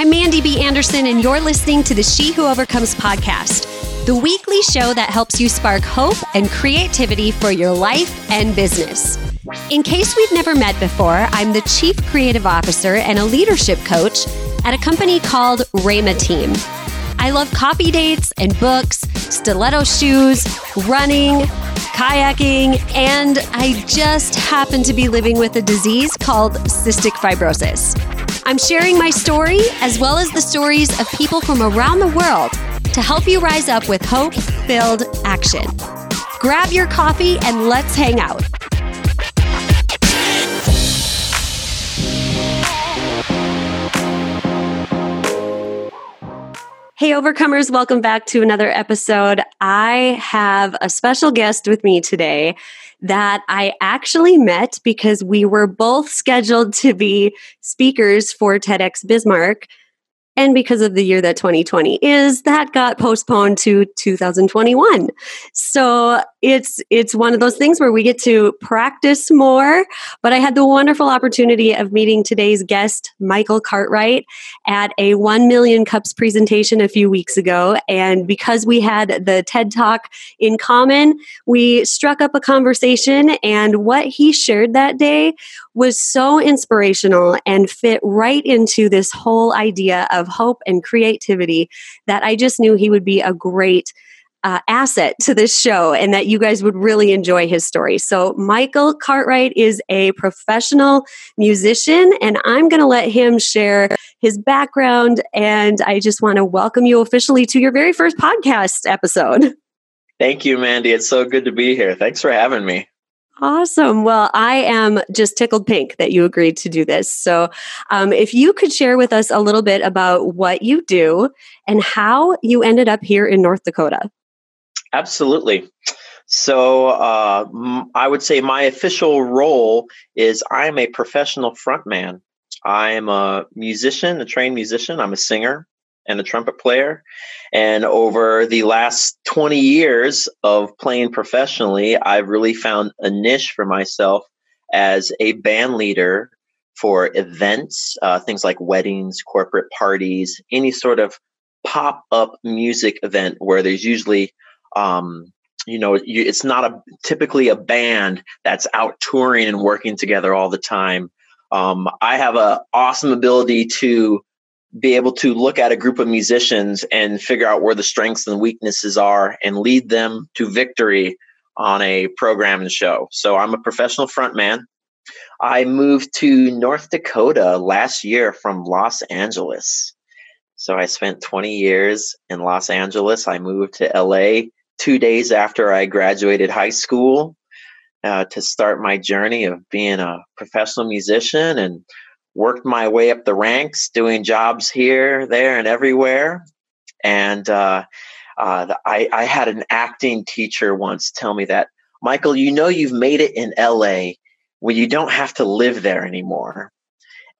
I'm Mandy B. Anderson, and you're listening to the She Who Overcomes podcast, the weekly show that helps you spark hope and creativity for your life and business. In case we've never met before, I'm the Chief Creative Officer and a leadership coach at a company called Rhema Team. I love coffee dates and books, stiletto shoes, running, kayaking, and I just happen to be living with a disease called cystic fibrosis. I'm sharing my story as well as the stories of people from around the world to help you rise up with hope filled action. Grab your coffee and let's hang out. Hey, Overcomers, welcome back to another episode. I have a special guest with me today that I actually met because we were both scheduled to be speakers for TEDx Bismarck and because of the year that 2020 is, that got postponed to 2021. So it's it's one of those things where we get to practice more. But I had the wonderful opportunity of meeting today's guest, Michael Cartwright, at a 1 million cups presentation a few weeks ago. And because we had the TED Talk in common, we struck up a conversation. And what he shared that day was so inspirational and fit right into this whole idea of hope and creativity that I just knew he would be a great uh, asset to this show and that you guys would really enjoy his story. So, Michael Cartwright is a professional musician, and I'm going to let him share his background. And I just want to welcome you officially to your very first podcast episode. Thank you, Mandy. It's so good to be here. Thanks for having me. Awesome. Well, I am just tickled pink that you agreed to do this. So, um, if you could share with us a little bit about what you do and how you ended up here in North Dakota. Absolutely. So, uh, m- I would say my official role is I'm a professional frontman. I'm a musician, a trained musician. I'm a singer and a trumpet player. And over the last 20 years of playing professionally, I've really found a niche for myself as a band leader for events, uh, things like weddings, corporate parties, any sort of pop up music event where there's usually um, you know you, it's not a typically a band that's out touring and working together all the time um, i have an awesome ability to be able to look at a group of musicians and figure out where the strengths and weaknesses are and lead them to victory on a program and show. So I'm a professional frontman. I moved to North Dakota last year from Los Angeles. So I spent 20 years in Los Angeles. I moved to LA two days after I graduated high school uh, to start my journey of being a professional musician and worked my way up the ranks, doing jobs here, there, and everywhere. And uh, uh, I, I had an acting teacher once tell me that, Michael, you know you've made it in LA when you don't have to live there anymore.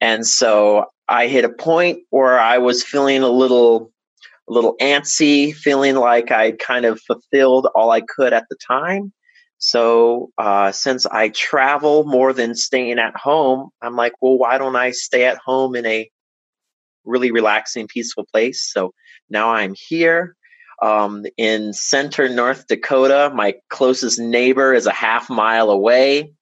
And so I hit a point where I was feeling a little a little antsy, feeling like I'd kind of fulfilled all I could at the time. So, uh, since I travel more than staying at home, I'm like, well, why don't I stay at home in a really relaxing, peaceful place? So now I'm here um, in center North Dakota. My closest neighbor is a half mile away.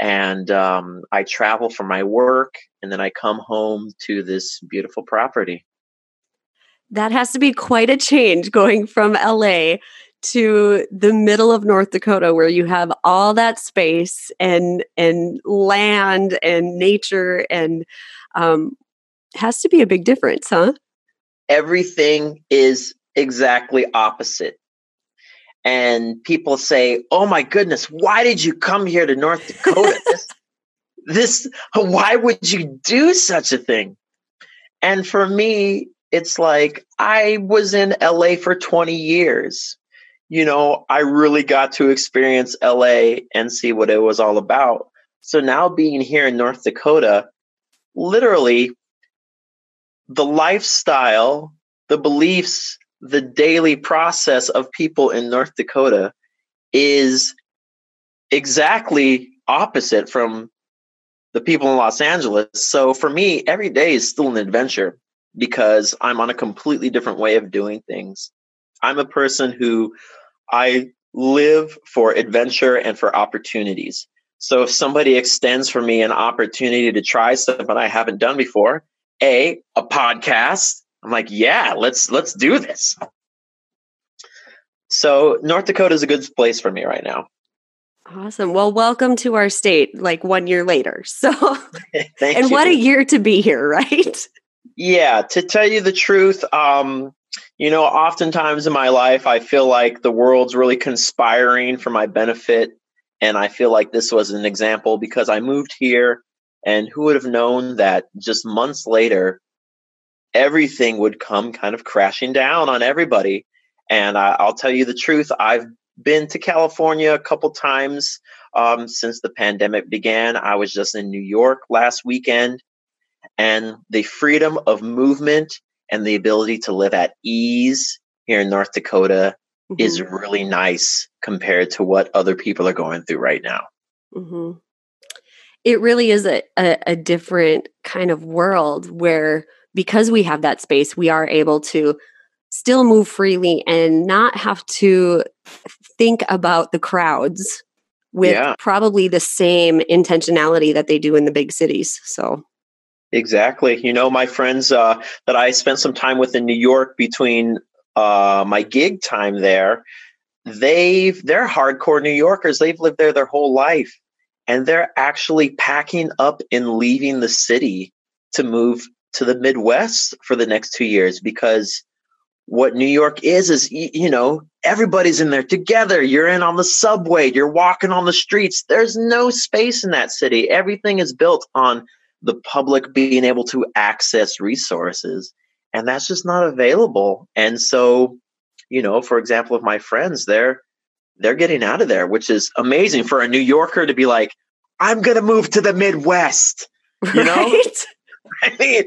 And um, I travel for my work and then I come home to this beautiful property. That has to be quite a change going from LA to the middle of North Dakota where you have all that space and and land and nature and um, has to be a big difference, huh? Everything is exactly opposite. And people say, "Oh my goodness, why did you come here to North Dakota? this, this why would you do such a thing?" And for me, it's like I was in LA for 20 years you know, I really got to experience LA and see what it was all about. So now being here in North Dakota, literally the lifestyle, the beliefs, the daily process of people in North Dakota is exactly opposite from the people in Los Angeles. So for me, every day is still an adventure. because I'm on a completely different way of doing things. I'm a person who I live for adventure and for opportunities. So if somebody extends for me an opportunity to try something I haven't done before, a a podcast, I'm like, yeah, let's let's do this. So North Dakota is a good place for me right now. Awesome. Well, welcome to our state like one year later. So Thank and you. what a year to be here, right? Yeah, to tell you the truth, um, you know, oftentimes in my life, I feel like the world's really conspiring for my benefit. And I feel like this was an example because I moved here, and who would have known that just months later, everything would come kind of crashing down on everybody. And I, I'll tell you the truth, I've been to California a couple times um, since the pandemic began. I was just in New York last weekend, and the freedom of movement and the ability to live at ease here in North Dakota mm-hmm. is really nice compared to what other people are going through right now. Mm-hmm. It really is a, a, a different kind of world where, because we have that space, we are able to still move freely and not have to think about the crowds with yeah. probably the same intentionality that they do in the big cities. So Exactly. You know, my friends uh, that I spent some time with in New York between uh, my gig time there, they've they're hardcore New Yorkers. They've lived there their whole life, and they're actually packing up and leaving the city to move to the Midwest for the next two years because what New York is is you know everybody's in there together. You're in on the subway. You're walking on the streets. There's no space in that city. Everything is built on the public being able to access resources and that's just not available and so you know for example of my friends they're they're getting out of there which is amazing for a new yorker to be like i'm going to move to the midwest you know right? i mean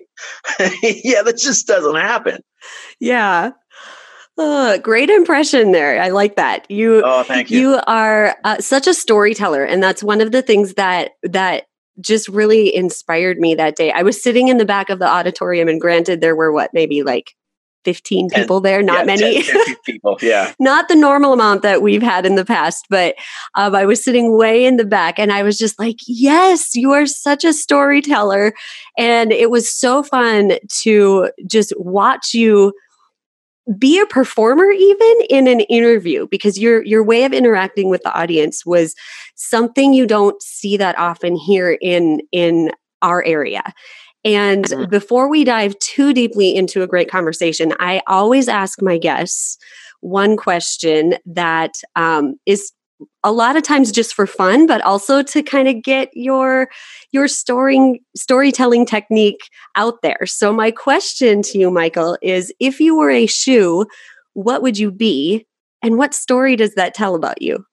yeah that just doesn't happen yeah uh, great impression there. I like that. You, oh, thank you. You are uh, such a storyteller, and that's one of the things that that just really inspired me that day. I was sitting in the back of the auditorium, and granted, there were what, maybe like 15 people there, not yeah, many 10, people, yeah. not the normal amount that we've had in the past, but um, I was sitting way in the back and I was just like, yes, you are such a storyteller. And it was so fun to just watch you be a performer even in an interview because your your way of interacting with the audience was something you don't see that often here in in our area and mm-hmm. before we dive too deeply into a great conversation i always ask my guests one question that um, is a lot of times just for fun but also to kind of get your your story storytelling technique out there. So my question to you michael is if you were a shoe what would you be and what story does that tell about you?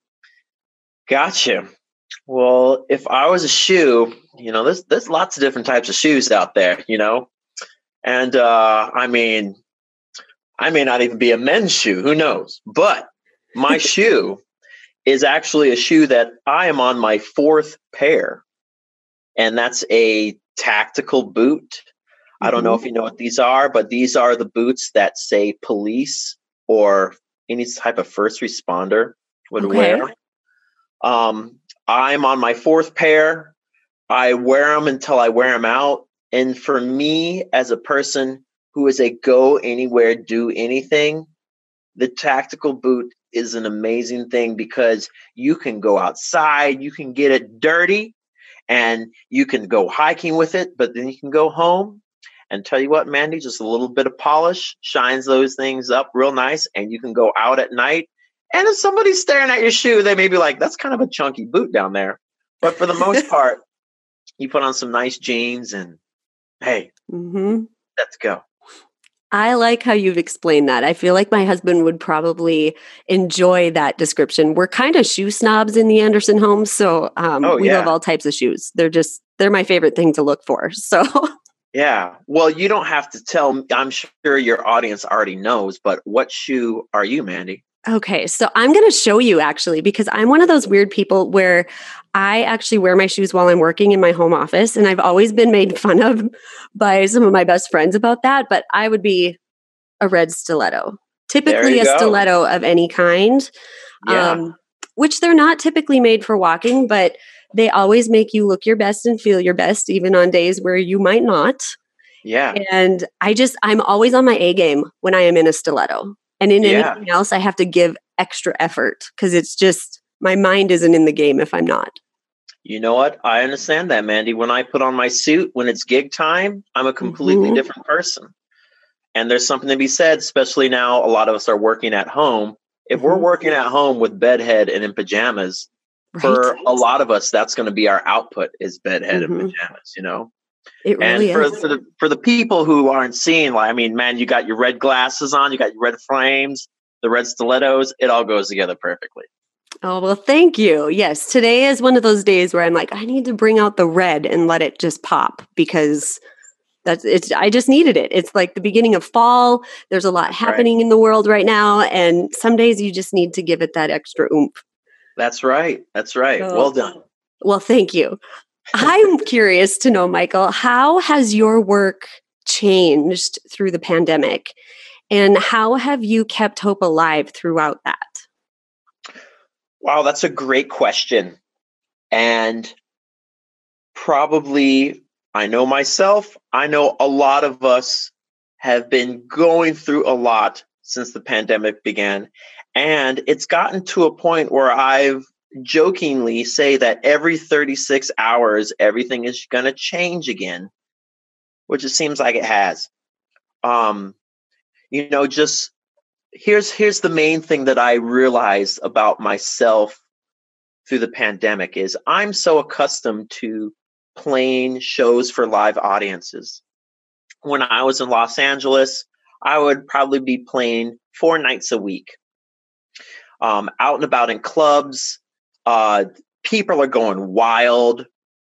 Gotcha. Well if i was a shoe you know there's there's lots of different types of shoes out there you know? And uh i mean i may not even be a men's shoe who knows? But my shoe is actually a shoe that I am on my fourth pair. And that's a tactical boot. Mm-hmm. I don't know if mm-hmm. you know what these are, but these are the boots that say police or any type of first responder would okay. wear. Um, I'm on my fourth pair. I wear them until I wear them out. And for me, as a person who is a go anywhere, do anything, the tactical boot is an amazing thing because you can go outside, you can get it dirty, and you can go hiking with it, but then you can go home and tell you what, Mandy, just a little bit of polish shines those things up real nice, and you can go out at night. And if somebody's staring at your shoe, they may be like, that's kind of a chunky boot down there. But for the most part, you put on some nice jeans and hey, mm-hmm. let's go. I like how you've explained that. I feel like my husband would probably enjoy that description. We're kind of shoe snobs in the Anderson home, so um, oh, we yeah. love all types of shoes. They're just they're my favorite thing to look for. So yeah, well, you don't have to tell. I'm sure your audience already knows, but what shoe are you, Mandy? Okay, so I'm going to show you actually because I'm one of those weird people where I actually wear my shoes while I'm working in my home office. And I've always been made fun of by some of my best friends about that. But I would be a red stiletto, typically a go. stiletto of any kind, yeah. um, which they're not typically made for walking, but they always make you look your best and feel your best, even on days where you might not. Yeah. And I just, I'm always on my A game when I am in a stiletto. And in yeah. anything else, I have to give extra effort because it's just, my mind isn't in the game if I'm not. You know what? I understand that, Mandy. When I put on my suit, when it's gig time, I'm a completely mm-hmm. different person. And there's something to be said, especially now a lot of us are working at home. If mm-hmm. we're working at home with bedhead and in pajamas, right. for a lot of us, that's going to be our output is bedhead mm-hmm. and pajamas, you know? It really and for, is. for the for the people who aren't seeing, like I mean, man, you got your red glasses on, you got your red frames, the red stilettos, it all goes together perfectly. Oh, well, thank you. Yes, today is one of those days where I'm like, I need to bring out the red and let it just pop because that's it's I just needed it. It's like the beginning of fall. There's a lot happening right. in the world right now and some days you just need to give it that extra oomph. That's right. That's right. So, well done. Well, thank you. I'm curious to know, Michael, how has your work changed through the pandemic? And how have you kept hope alive throughout that? Wow, that's a great question. And probably, I know myself, I know a lot of us have been going through a lot since the pandemic began. And it's gotten to a point where I've jokingly say that every 36 hours, everything is going to change again, which it seems like it has. Um, you know, just here's here's the main thing that I realized about myself through the pandemic is I'm so accustomed to playing shows for live audiences. When I was in Los Angeles, I would probably be playing four nights a week, um, out and about in clubs. Uh, people are going wild.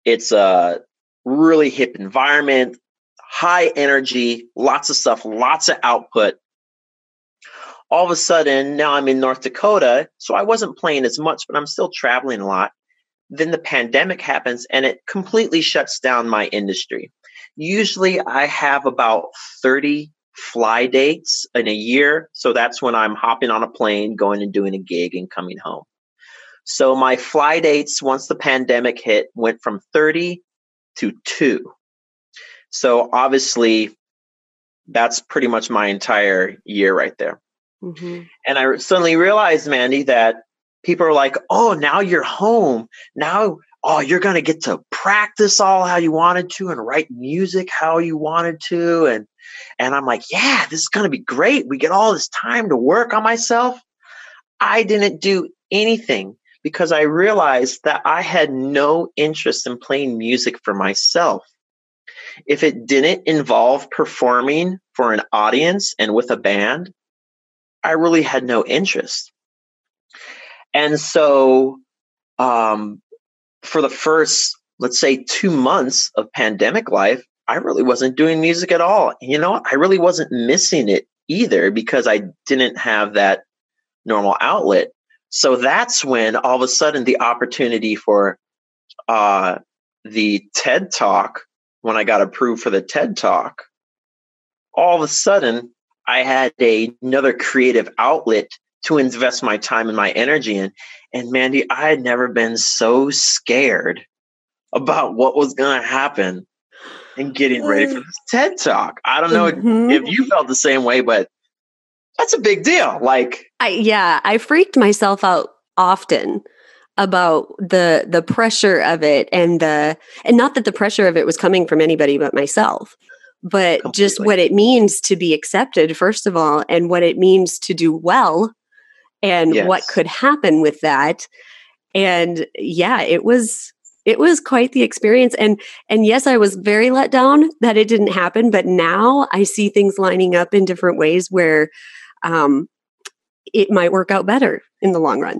It's a really hip environment, high energy, lots of stuff, lots of output all of a sudden now I'm in North Dakota, so I wasn't playing as much, but I'm still traveling a lot. Then the pandemic happens and it completely shuts down my industry. Usually I have about 30 fly dates in a year. So that's when I'm hopping on a plane, going and doing a gig and coming home. So my fly dates, once the pandemic hit, went from 30 to two. So obviously, that's pretty much my entire year right there. Mm-hmm. And I suddenly realized, Mandy, that people are like, oh, now you're home. Now, oh, you're going to get to practice all how you wanted to and write music how you wanted to. And, and I'm like, yeah, this is going to be great. We get all this time to work on myself. I didn't do anything because I realized that I had no interest in playing music for myself. If it didn't involve performing for an audience and with a band, I really had no interest. And so, um, for the first, let's say, two months of pandemic life, I really wasn't doing music at all. You know, I really wasn't missing it either because I didn't have that normal outlet. So that's when all of a sudden the opportunity for uh, the TED Talk, when I got approved for the TED Talk, all of a sudden I had a, another creative outlet to invest my time and my energy in. And Mandy, I had never been so scared about what was going to happen and getting ready for this TED Talk. I don't know mm-hmm. if you felt the same way, but that's a big deal. Like, I, yeah, I freaked myself out often about the the pressure of it and the and not that the pressure of it was coming from anybody but myself but Completely. just what it means to be accepted, first of all, and what it means to do well and yes. what could happen with that. And yeah, it was it was quite the experience and and yes i was very let down that it didn't happen but now i see things lining up in different ways where um it might work out better in the long run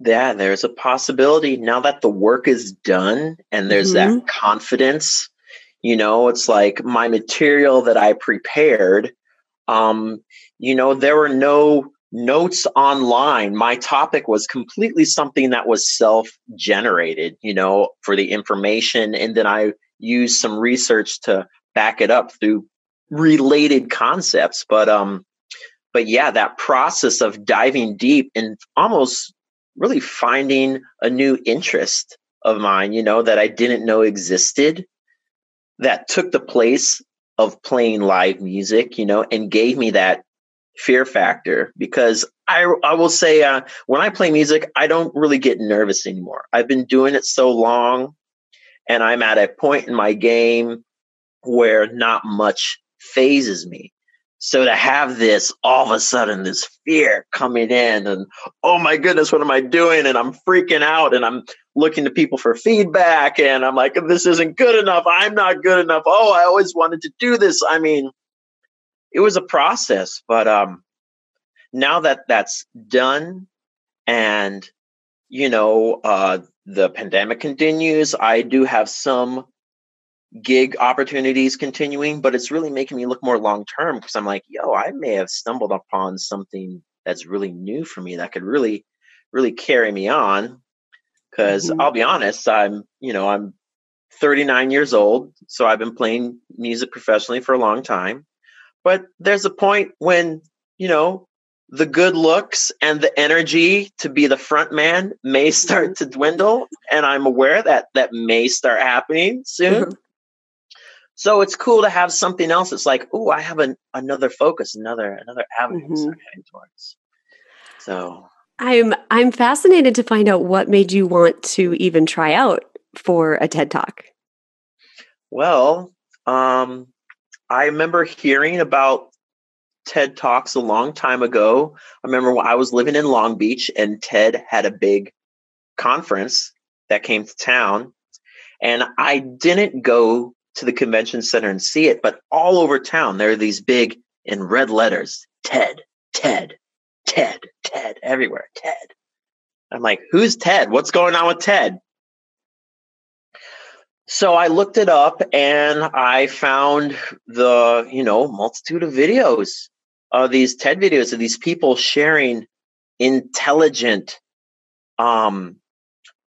yeah there's a possibility now that the work is done and there's mm-hmm. that confidence you know, it's like my material that I prepared. Um, you know, there were no notes online. My topic was completely something that was self generated, you know, for the information. And then I used some research to back it up through related concepts. But, um, but yeah, that process of diving deep and almost really finding a new interest of mine, you know, that I didn't know existed that took the place of playing live music, you know, and gave me that fear factor because I, I will say uh, when I play music, I don't really get nervous anymore. I've been doing it so long and I'm at a point in my game where not much fazes me. So to have this all of a sudden, this fear coming in, and oh my goodness, what am I doing? And I'm freaking out, and I'm looking to people for feedback, and I'm like, this isn't good enough. I'm not good enough. Oh, I always wanted to do this. I mean, it was a process, but um, now that that's done, and you know, uh, the pandemic continues, I do have some gig opportunities continuing, but it's really making me look more long term because I'm like, yo, I may have stumbled upon something that's really new for me that could really, really carry me on. Because mm-hmm. I'll be honest, I'm, you know, I'm 39 years old, so I've been playing music professionally for a long time. But there's a point when, you know, the good looks and the energy to be the front man may start mm-hmm. to dwindle and i'm aware that that may start happening soon mm-hmm. So it's cool to have something else. It's like, oh, I have an, another focus, another another avenue mm-hmm. to start heading towards. So I'm I'm fascinated to find out what made you want to even try out for a TED Talk. Well, um, I remember hearing about TED Talks a long time ago. I remember when I was living in Long Beach and TED had a big conference that came to town. And I didn't go to the convention center and see it, but all over town, there are these big in red letters TED, TED, TED, TED, everywhere, TED. I'm like, who's Ted? What's going on with Ted? So I looked it up and I found the, you know, multitude of videos of these TED videos of these people sharing intelligent, um,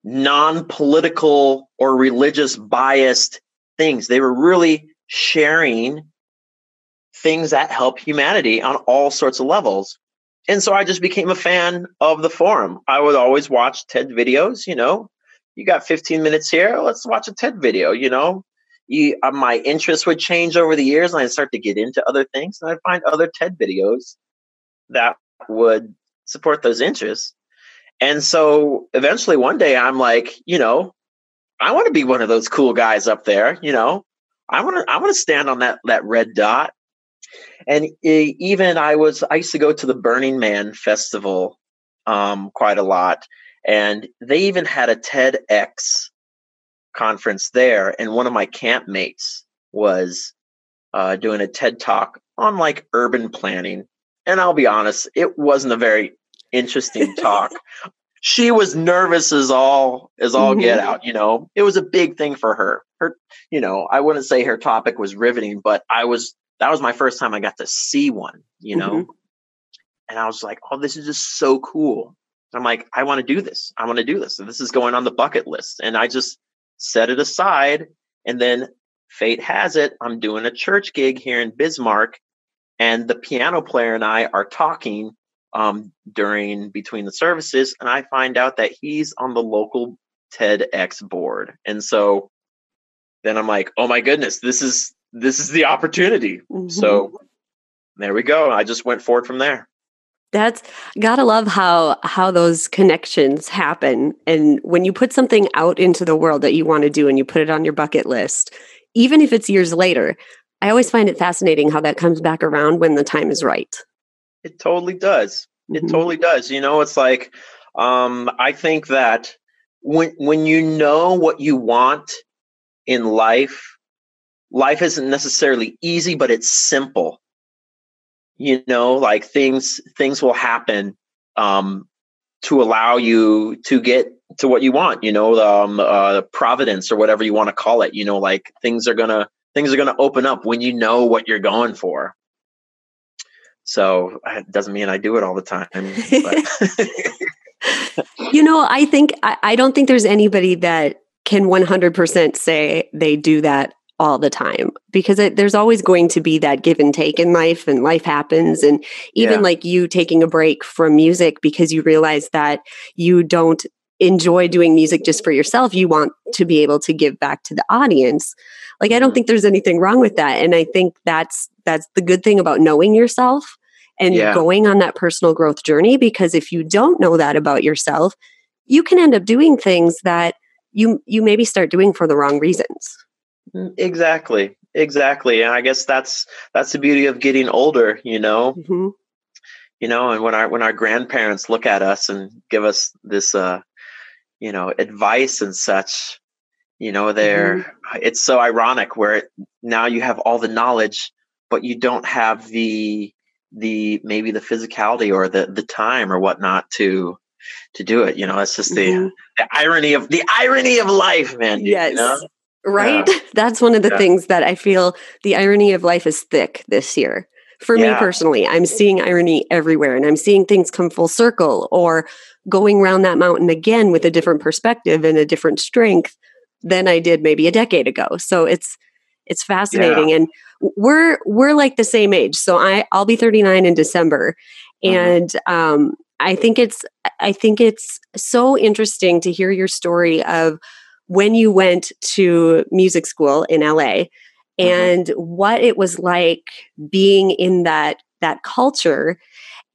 non-political or religious biased things. They were really sharing things that help humanity on all sorts of levels. And so I just became a fan of the forum. I would always watch TED videos, you know. You got 15 minutes here, let's watch a TED video, you know. You, uh, my interests would change over the years and I'd start to get into other things and I'd find other TED videos that would support those interests. And so eventually one day I'm like, you know, I want to be one of those cool guys up there, you know. I want to I want to stand on that that red dot. And even I was I used to go to the Burning Man festival um, quite a lot, and they even had a TEDx conference there. And one of my campmates was uh, doing a TED talk on like urban planning. And I'll be honest, it wasn't a very interesting talk she was nervous as all as all mm-hmm. get out you know? It was a big thing for her. Her you know i wouldn't say her topic was riveting but i was that was my first time i got to see one you know? Mm-hmm. and i was like oh this is just so cool. I'm like i want to do this. I want to do this. And this is going on the bucket list. And i just set it aside and then fate has it i'm doing a church gig here in bismarck and the piano player and i are talking um, during between the services, and I find out that he's on the local TEDx board, and so then I'm like, oh my goodness, this is this is the opportunity. Mm-hmm. So there we go. I just went forward from there. That's gotta love how how those connections happen. And when you put something out into the world that you want to do and you put it on your bucket list, even if it's years later, I always find it fascinating how that comes back around when the time is right. It totally does. It mm-hmm. totally does. You know, it's like um, I think that when when you know what you want in life, life isn't necessarily easy, but it's simple. You know, like things things will happen um, to allow you to get to what you want. You know, um, uh, providence or whatever you want to call it. You know, like things are gonna things are gonna open up when you know what you're going for. So it doesn't mean I do it all the time. you know, I think, I, I don't think there's anybody that can 100% say they do that all the time because it, there's always going to be that give and take in life and life happens and even yeah. like you taking a break from music because you realize that you don't enjoy doing music just for yourself you want to be able to give back to the audience like i don't mm-hmm. think there's anything wrong with that and i think that's that's the good thing about knowing yourself and yeah. going on that personal growth journey because if you don't know that about yourself you can end up doing things that you you maybe start doing for the wrong reasons mm, exactly exactly and i guess that's that's the beauty of getting older you know mm-hmm. you know and when our when our grandparents look at us and give us this uh you know advice and such you know they're mm-hmm. it's so ironic where it, now you have all the knowledge but you don't have the the maybe the physicality or the the time or whatnot to to do it you know it's just the, mm-hmm. the irony of the irony of life man yes you know? right yeah. that's one of the yeah. things that i feel the irony of life is thick this year for yeah. me personally i'm seeing irony everywhere and i'm seeing things come full circle or going around that mountain again with a different perspective and a different strength than i did maybe a decade ago so it's it's fascinating and we're we're like the same age so i i'll be 39 in december mm-hmm. and um i think it's i think it's so interesting to hear your story of when you went to music school in la mm-hmm. and what it was like being in that that culture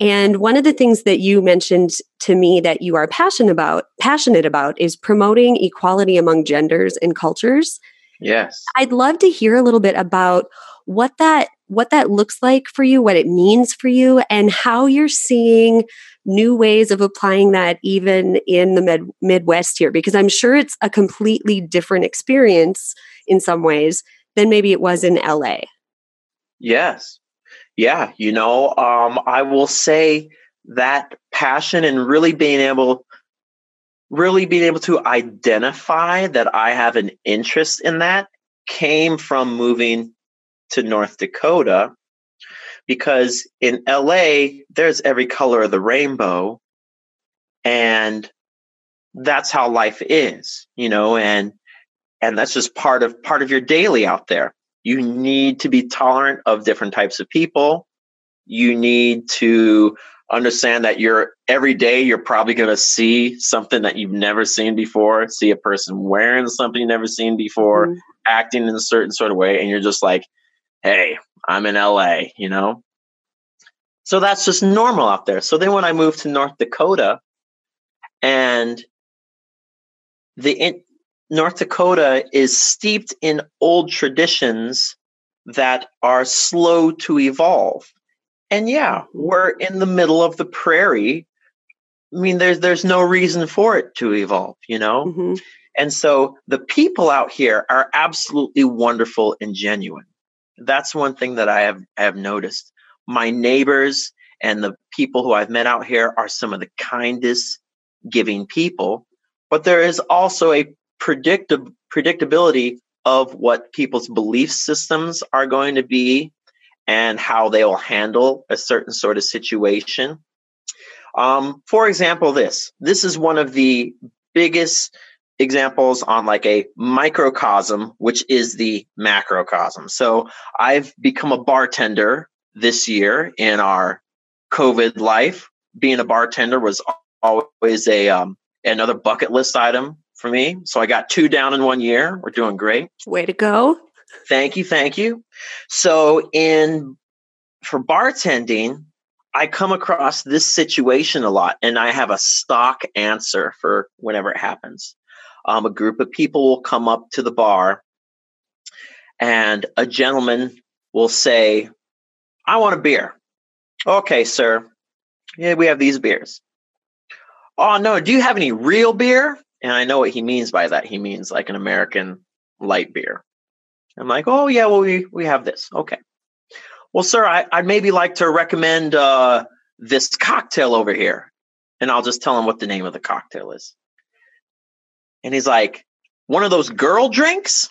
and one of the things that you mentioned to me that you are passionate about passionate about is promoting equality among genders and cultures yes i'd love to hear a little bit about what that what that looks like for you, what it means for you, and how you're seeing new ways of applying that even in the mid- Midwest here, because I'm sure it's a completely different experience in some ways than maybe it was in LA. Yes. Yeah. You know, um, I will say that passion and really being able really being able to identify that I have an interest in that came from moving to North Dakota because in LA, there's every color of the rainbow. And that's how life is, you know, and and that's just part of part of your daily out there. You need to be tolerant of different types of people. You need to understand that you're every day you're probably going to see something that you've never seen before see a person wearing something you've never seen before mm-hmm. acting in a certain sort of way and you're just like hey, I'm in LA, you know? So that's just normal out there. So then when I moved to North Dakota and the in, North Dakota is steeped in old traditions that are slow to evolve. And yeah, we're in the middle of the prairie. I mean, there's there's no reason for it to evolve, you know? Mm-hmm. And so the people out here are absolutely wonderful and genuine that's one thing that I have have noticed. My neighbors and the people who I've met out here are some of the kindest giving people, but there is also a predictable predictability of what people's belief systems are going to be and how they will handle a certain sort of situation. Um, for example, this this is one of the biggest examples on like a microcosm, which is the macrocosm. So I've become a bartender this year in our COVID life. Being a bartender was always a um, another bucket list item for me. So I got two down in one year. We're doing great. Way to go. Thank you, thank you. So in for bartending, I come across this situation a lot and I have a stock answer for whenever it happens um, a group of people will come up to the bar and a gentleman will say, I want a beer. Okay, sir. Yeah, we have these beers. Oh, no. Do you have any real beer? And I know what he means by that. He means like an American light beer. I'm like, oh, yeah, well, we, we have this. Okay. Well, sir, I, I'd maybe like to recommend uh, this cocktail over here. And I'll just tell him what the name of the cocktail is. And he's like, one of those girl drinks?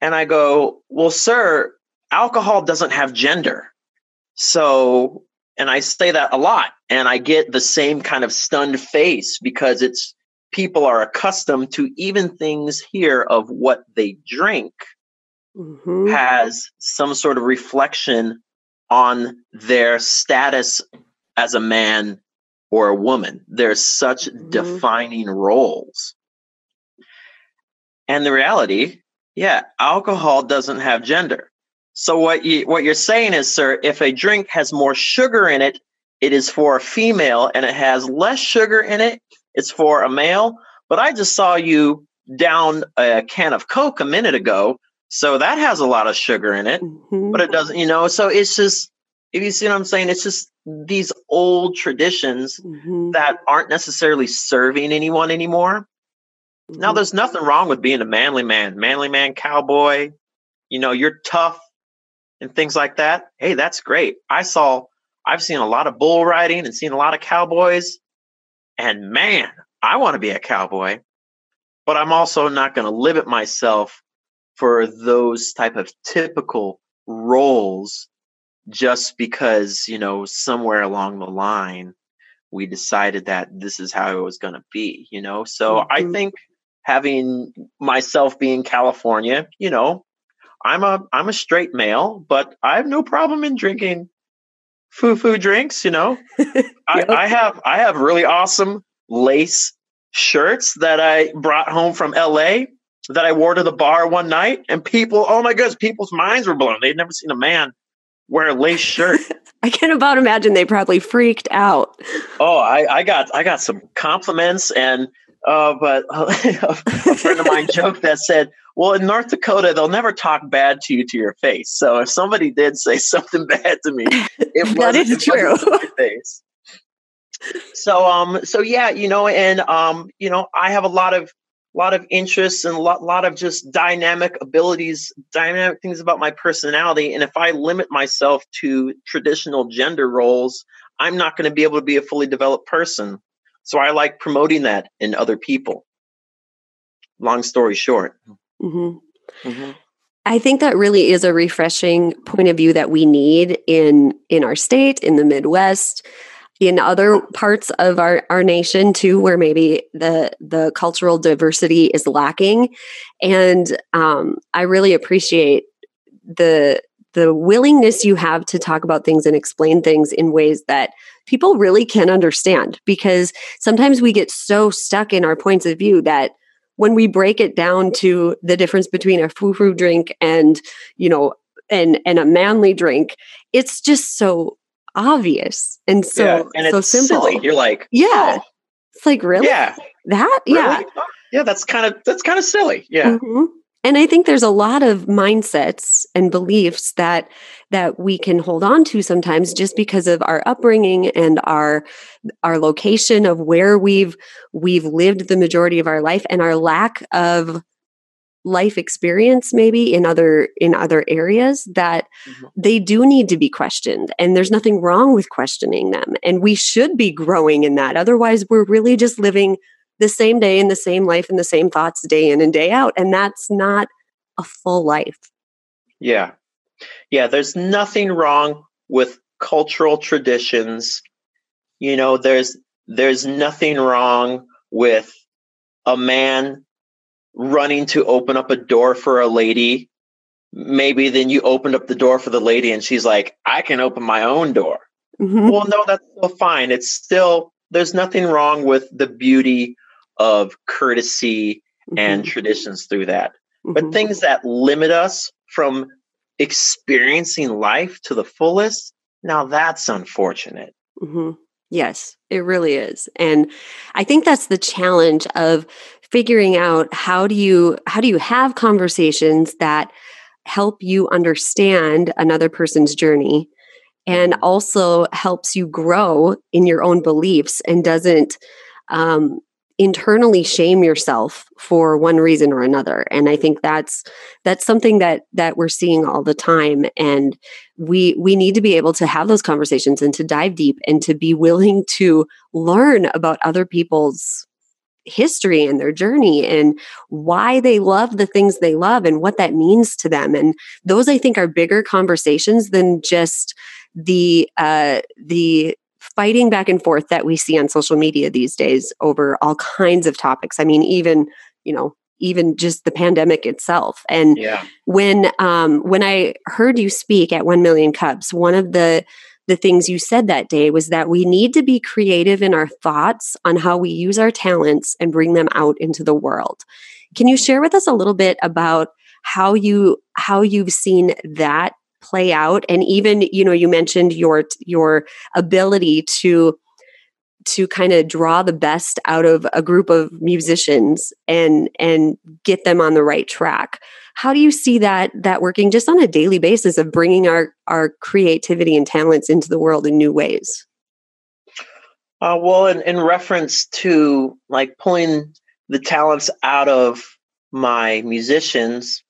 And I go, well, sir, alcohol doesn't have gender. So, and I say that a lot, and I get the same kind of stunned face because it's people are accustomed to even things here of what they drink mm-hmm. has some sort of reflection on their status as a man or a woman. There's such mm-hmm. defining roles. And the reality, yeah, alcohol doesn't have gender. So what you what you're saying is, sir, if a drink has more sugar in it, it is for a female, and it has less sugar in it, it's for a male. But I just saw you down a can of Coke a minute ago, so that has a lot of sugar in it, mm-hmm. but it doesn't, you know. So it's just, if you see what I'm saying, it's just these old traditions mm-hmm. that aren't necessarily serving anyone anymore. Mm-hmm. Now, there's nothing wrong with being a manly man, manly man, cowboy. You know, you're tough and things like that. Hey, that's great. I saw, I've seen a lot of bull riding and seen a lot of cowboys, and man, I want to be a cowboy, but I'm also not going to limit myself for those type of typical roles just because you know somewhere along the line we decided that this is how it was going to be you know so mm-hmm. i think having myself being california you know i'm a i'm a straight male but i have no problem in drinking foo foo drinks you know yep. I, I have i have really awesome lace shirts that i brought home from la that I wore to the bar one night, and people, oh my goodness, people's minds were blown. They'd never seen a man wear a lace shirt. I can't about imagine they probably freaked out. Oh, I, I got I got some compliments, and uh, but a friend of mine joked that said, "Well, in North Dakota, they'll never talk bad to you to your face. So if somebody did say something bad to me, it that is true. face." So um, so yeah, you know, and um, you know, I have a lot of a lot of interests and a lot, lot of just dynamic abilities, dynamic things about my personality. And if I limit myself to traditional gender roles, I'm not going to be able to be a fully developed person. So I like promoting that in other people. Long story short. Mm-hmm. Mm-hmm. I think that really is a refreshing point of view that we need in in our state, in the Midwest in other parts of our, our nation too where maybe the the cultural diversity is lacking and um, i really appreciate the the willingness you have to talk about things and explain things in ways that people really can understand because sometimes we get so stuck in our points of view that when we break it down to the difference between a foo-foo drink and you know and and a manly drink it's just so obvious and so yeah, and so simple. Silly. You're like, yeah, oh. it's like really, yeah, that, really? yeah, yeah. That's kind of that's kind of silly, yeah. Mm-hmm. And I think there's a lot of mindsets and beliefs that that we can hold on to sometimes just because of our upbringing and our our location of where we've we've lived the majority of our life and our lack of life experience maybe in other in other areas that mm-hmm. they do need to be questioned and there's nothing wrong with questioning them and we should be growing in that otherwise we're really just living the same day in the same life and the same thoughts day in and day out and that's not a full life. Yeah. Yeah there's nothing wrong with cultural traditions. You know there's there's nothing wrong with a man running to open up a door for a lady. Maybe then you opened up the door for the lady and she's like i can open my own door. Mm-hmm. well no that's still fine. It's still there's nothing wrong with the beauty of courtesy mm-hmm. and traditions through that mm-hmm. but things that limit us from experiencing life to the fullest now that's unfortunate mm-hmm. Yes, it really is. And I think that's the challenge of figuring out how do you how do you have conversations that help you understand another person's journey and mm-hmm. also helps you grow in your own beliefs and doesn't um, internally shame yourself for one reason or another and i think that's that's something that that we're seeing all the time and we we need to be able to have those conversations and to dive deep and to be willing to learn about other people's history and their journey and why they love the things they love and what that means to them. And those I think are bigger conversations than just the uh, the fighting back and forth that we see on social media these days over all kinds of topics. I mean, even you know, even just the pandemic itself. And yeah. when um, when I heard you speak at One Million Cups, one of the the things you said that day was that we need to be creative in our thoughts on how we use our talents and bring them out into the world. Can you share with us a little bit about how you how you've seen that play out. And even you know you mentioned your your ability to to kind of draw the best out of a group of musicians and and get them on the right track. How do you see that that working just on a daily basis of bringing our our creativity and talents into the world in new ways? Uh, well in, in reference to like pulling the talents out of my musicians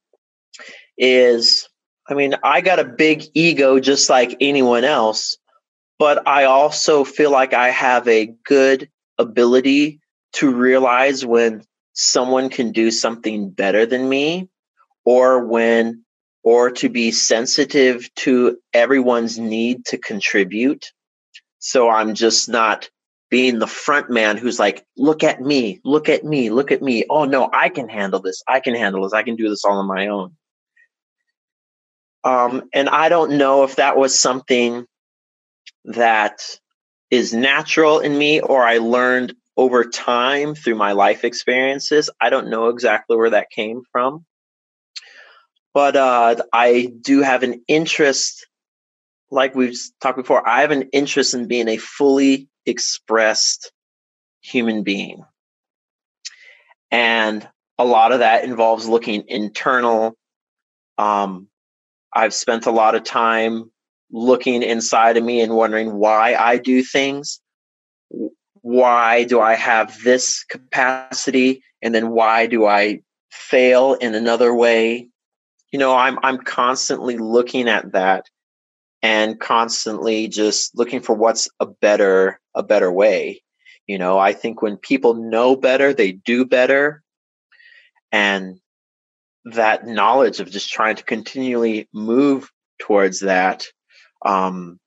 is I mean, I got a big ego just like anyone else, but I also feel like I have a good ability to realize when someone can do something better than me or when or to be sensitive to everyone's need to contribute. So I'm just not being the front man who's like, look at me, look at me, look at me. Oh no, I can handle this. I can handle this. I can do this all on my own. Um, and I don't know if that was something that is natural in me or I learned over time through my life experiences. I don't know exactly where that came from. But uh, I do have an interest, like we've talked before, I have an interest in being a fully expressed human being. And a lot of that involves looking internal, um, I've spent a lot of time looking inside of me and wondering why I do things. Why do I have this capacity? And then why do I fail in another way? You know, I'm I'm constantly looking at that and constantly just looking for what's a better a better way. You know, I think when people know better, they do better. And that knowledge of just trying to continually move towards that um,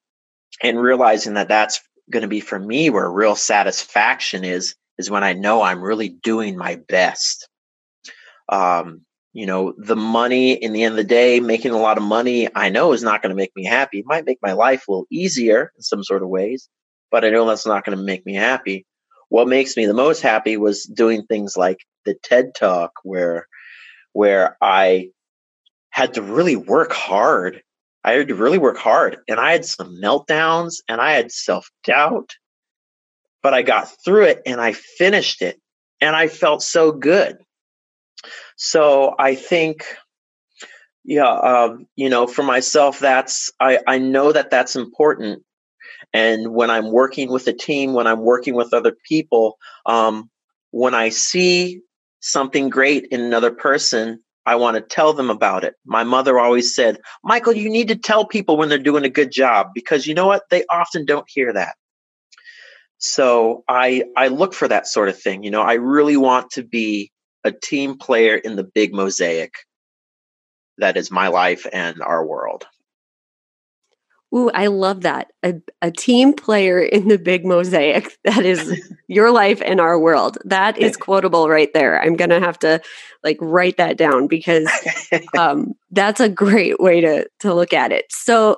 and realizing that that's going to be for me where real satisfaction is is when i know i'm really doing my best. Um, you know the money in the end of the day making a lot of money i know is not going to make me happy. It might make my life a little easier in some sort of ways but i know that's not going to make me happy. What makes me the most happy was doing things like the ted talk where where I had to really work hard. I had to really work hard and I had some meltdowns and I had self doubt, but I got through it and I finished it and I felt so good. So I think, yeah, um, you know, for myself, that's, I, I know that that's important. And when I'm working with a team, when I'm working with other people, um, when I see something great in another person, I want to tell them about it. My mother always said, Michael, you need to tell people when they're doing a good job because you know what? They often don't hear that. So I I look for that sort of thing. You know, I really want to be a team player in the big mosaic that is my life and our world. Ooh, I love that. A, a team player in the big mosaic. That is your life and our world. That is quotable right there. I'm going to have to like write that down because um, that's a great way to, to look at it. So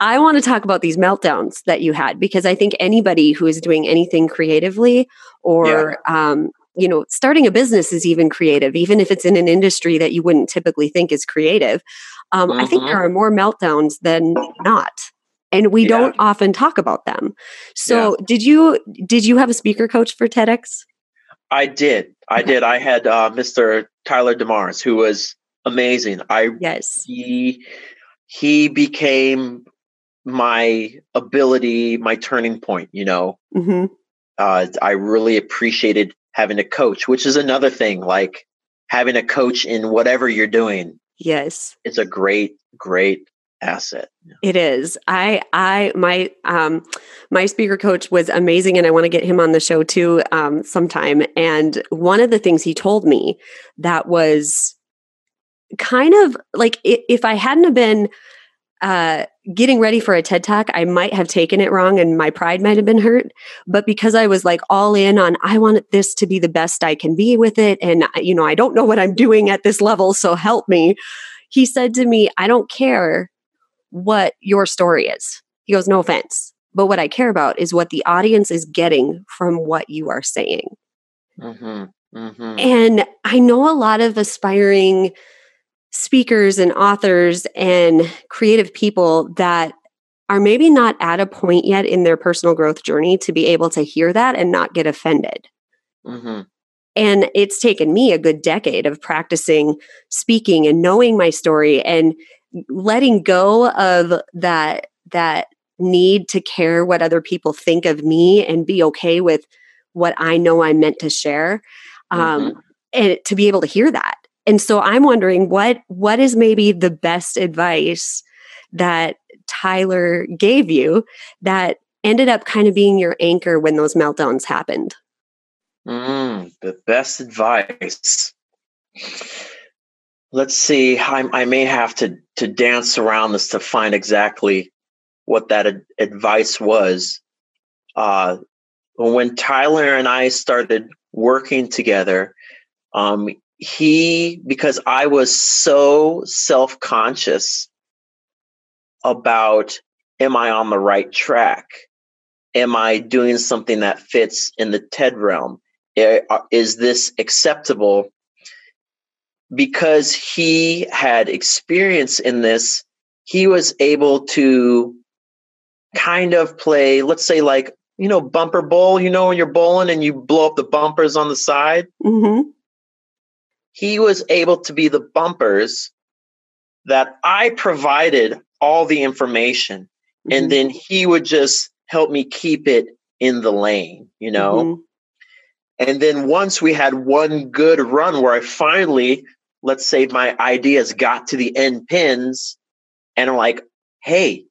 I want to talk about these meltdowns that you had because I think anybody who is doing anything creatively or, yeah. um, you know, starting a business is even creative, even if it's in an industry that you wouldn't typically think is creative. Um, mm-hmm. I think there mm-hmm. are more meltdowns than not and we yeah. don't often talk about them. So, yeah. did you did you have a speaker coach for TEDx? I did. I okay. did. I had uh, Mr. Tyler DeMars, who was amazing. I yes. He he became my ability, my turning point. You know, mm-hmm. uh, I really appreciated having a coach, which is another thing. Like having a coach in whatever you're doing. Yes, it's a great, great asset. It is. I I my um my speaker coach was amazing and I want to get him on the show too um sometime and one of the things he told me that was kind of like if I hadn't have been uh, getting ready for a TED talk, I might have taken it wrong and my pride might have been hurt. But because I was like all in on, I want this to be the best I can be with it. And, you know, I don't know what I'm doing at this level. So help me. He said to me, I don't care what your story is. He goes, no offense. But what I care about is what the audience is getting from what you are saying. Mm-hmm. Mm-hmm. And I know a lot of aspiring speakers and authors and creative people that are maybe not at a point yet in their personal growth journey to be able to hear that and not get offended. Mm-hmm. And it's taken me a good decade of practicing speaking and knowing my story and letting go of that that need to care what other people think of me and be okay with what I know I'm meant to share. Um, mm-hmm. and to be able to hear that and so i'm wondering what what is maybe the best advice that tyler gave you that ended up kind of being your anchor when those meltdowns happened mm, the best advice let's see I, I, may have to to dance around this to find exactly what that ad- advice was uh, when tyler and i started working together um, he because I was so self conscious about am I on the right track? Am I doing something that fits in the TED realm? Uh, is this acceptable? Because he had experience in this, he was able to kind of play, let's say, like, you know, bumper bowl, you know, when you're bowling and you blow up the bumpers on the side. Mm-hmm he was able to be the bumpers that I provided all the information mm-hmm. and then he would just help me keep it in the lane, you know? Mm-hmm. And then once we had one good run where I finally, let's say my ideas got to the end pins and I'm like, hey,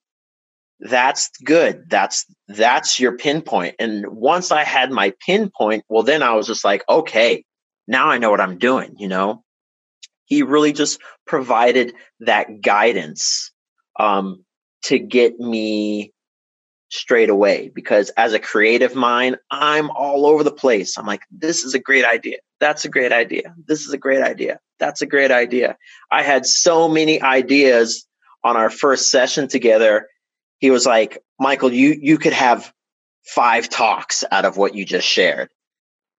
that's good. That's that's your pinpoint. And once I had my pinpoint, well then I was just like, okay, now I know what I'm doing, you know? He really just provided that guidance um, to get me straight away because as a creative mind, I'm all over the place. I'm like, this is a great idea. That's a great idea. This is a great idea. That's a great idea. I had so many ideas on our first session together. He was like, Michael, you you could have five talks out of what you just shared.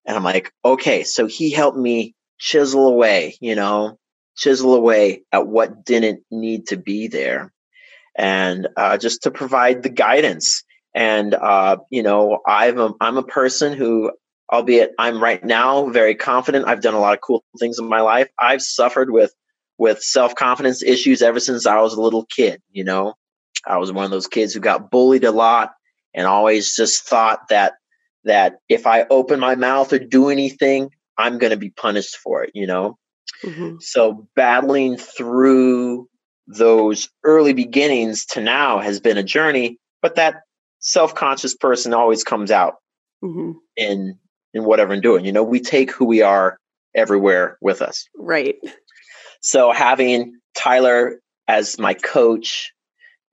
And I'm like, okay, so he helped me chisel away, you know, chisel away at what didn't need to be there. And uh, just to provide the guidance. And, uh, you know, I'm a, I'm a person who, albeit I'm right now very confident, I've done a lot of cool things in my life. I've suffered with, with self confidence issues ever since I was a little kid, you know. I was one of those kids who got bullied a lot and always just thought that that if I open my mouth or do anything, I'm going to be punished for it, you know? Mm-hmm. So battling through those early beginnings to now has been a journey, but that self-conscious person always comes out mm-hmm. in in whatever I'm doing. You know, we take who we are everywhere with us. Right. So having Tyler as my coach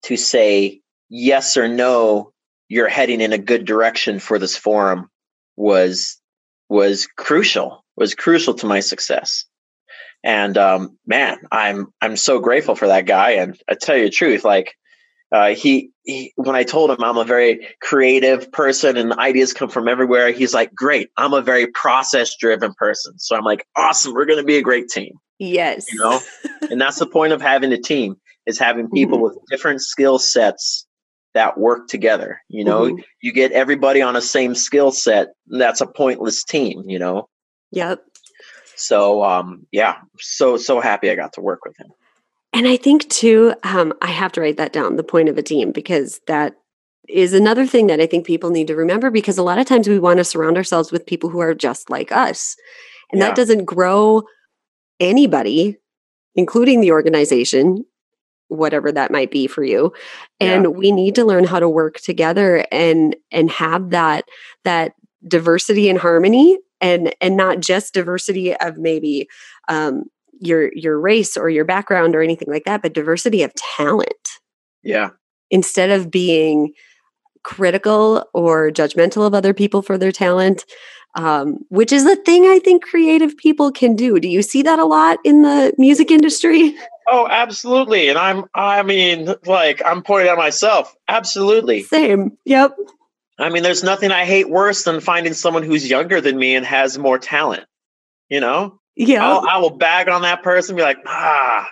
to say yes or no you're heading in a good direction for this forum was was crucial was crucial to my success and um, man i'm i'm so grateful for that guy and i tell you the truth like uh, he, he when i told him i'm a very creative person and ideas come from everywhere he's like great i'm a very process driven person so i'm like awesome we're going to be a great team yes you know and that's the point of having a team is having people mm-hmm. with different skill sets that work together. You know, mm-hmm. you get everybody on a same skill set, that's a pointless team, you know? Yep. So um yeah, so so happy I got to work with him. And I think too, um, I have to write that down, the point of a team, because that is another thing that I think people need to remember because a lot of times we want to surround ourselves with people who are just like us. And yeah. that doesn't grow anybody, including the organization, whatever that might be for you and yeah. we need to learn how to work together and and have that that diversity and harmony and and not just diversity of maybe um your your race or your background or anything like that but diversity of talent Yeah. Instead of being critical or judgmental of other people for their talent, um, which is a thing I think creative people can do. Do you see that a lot in the music industry? Oh, absolutely. And I'm, I mean, like, I'm pointing at myself. Absolutely. Same. Yep. I mean, there's nothing I hate worse than finding someone who's younger than me and has more talent. You know? Yeah. I'll, I will bag on that person, be like, ah,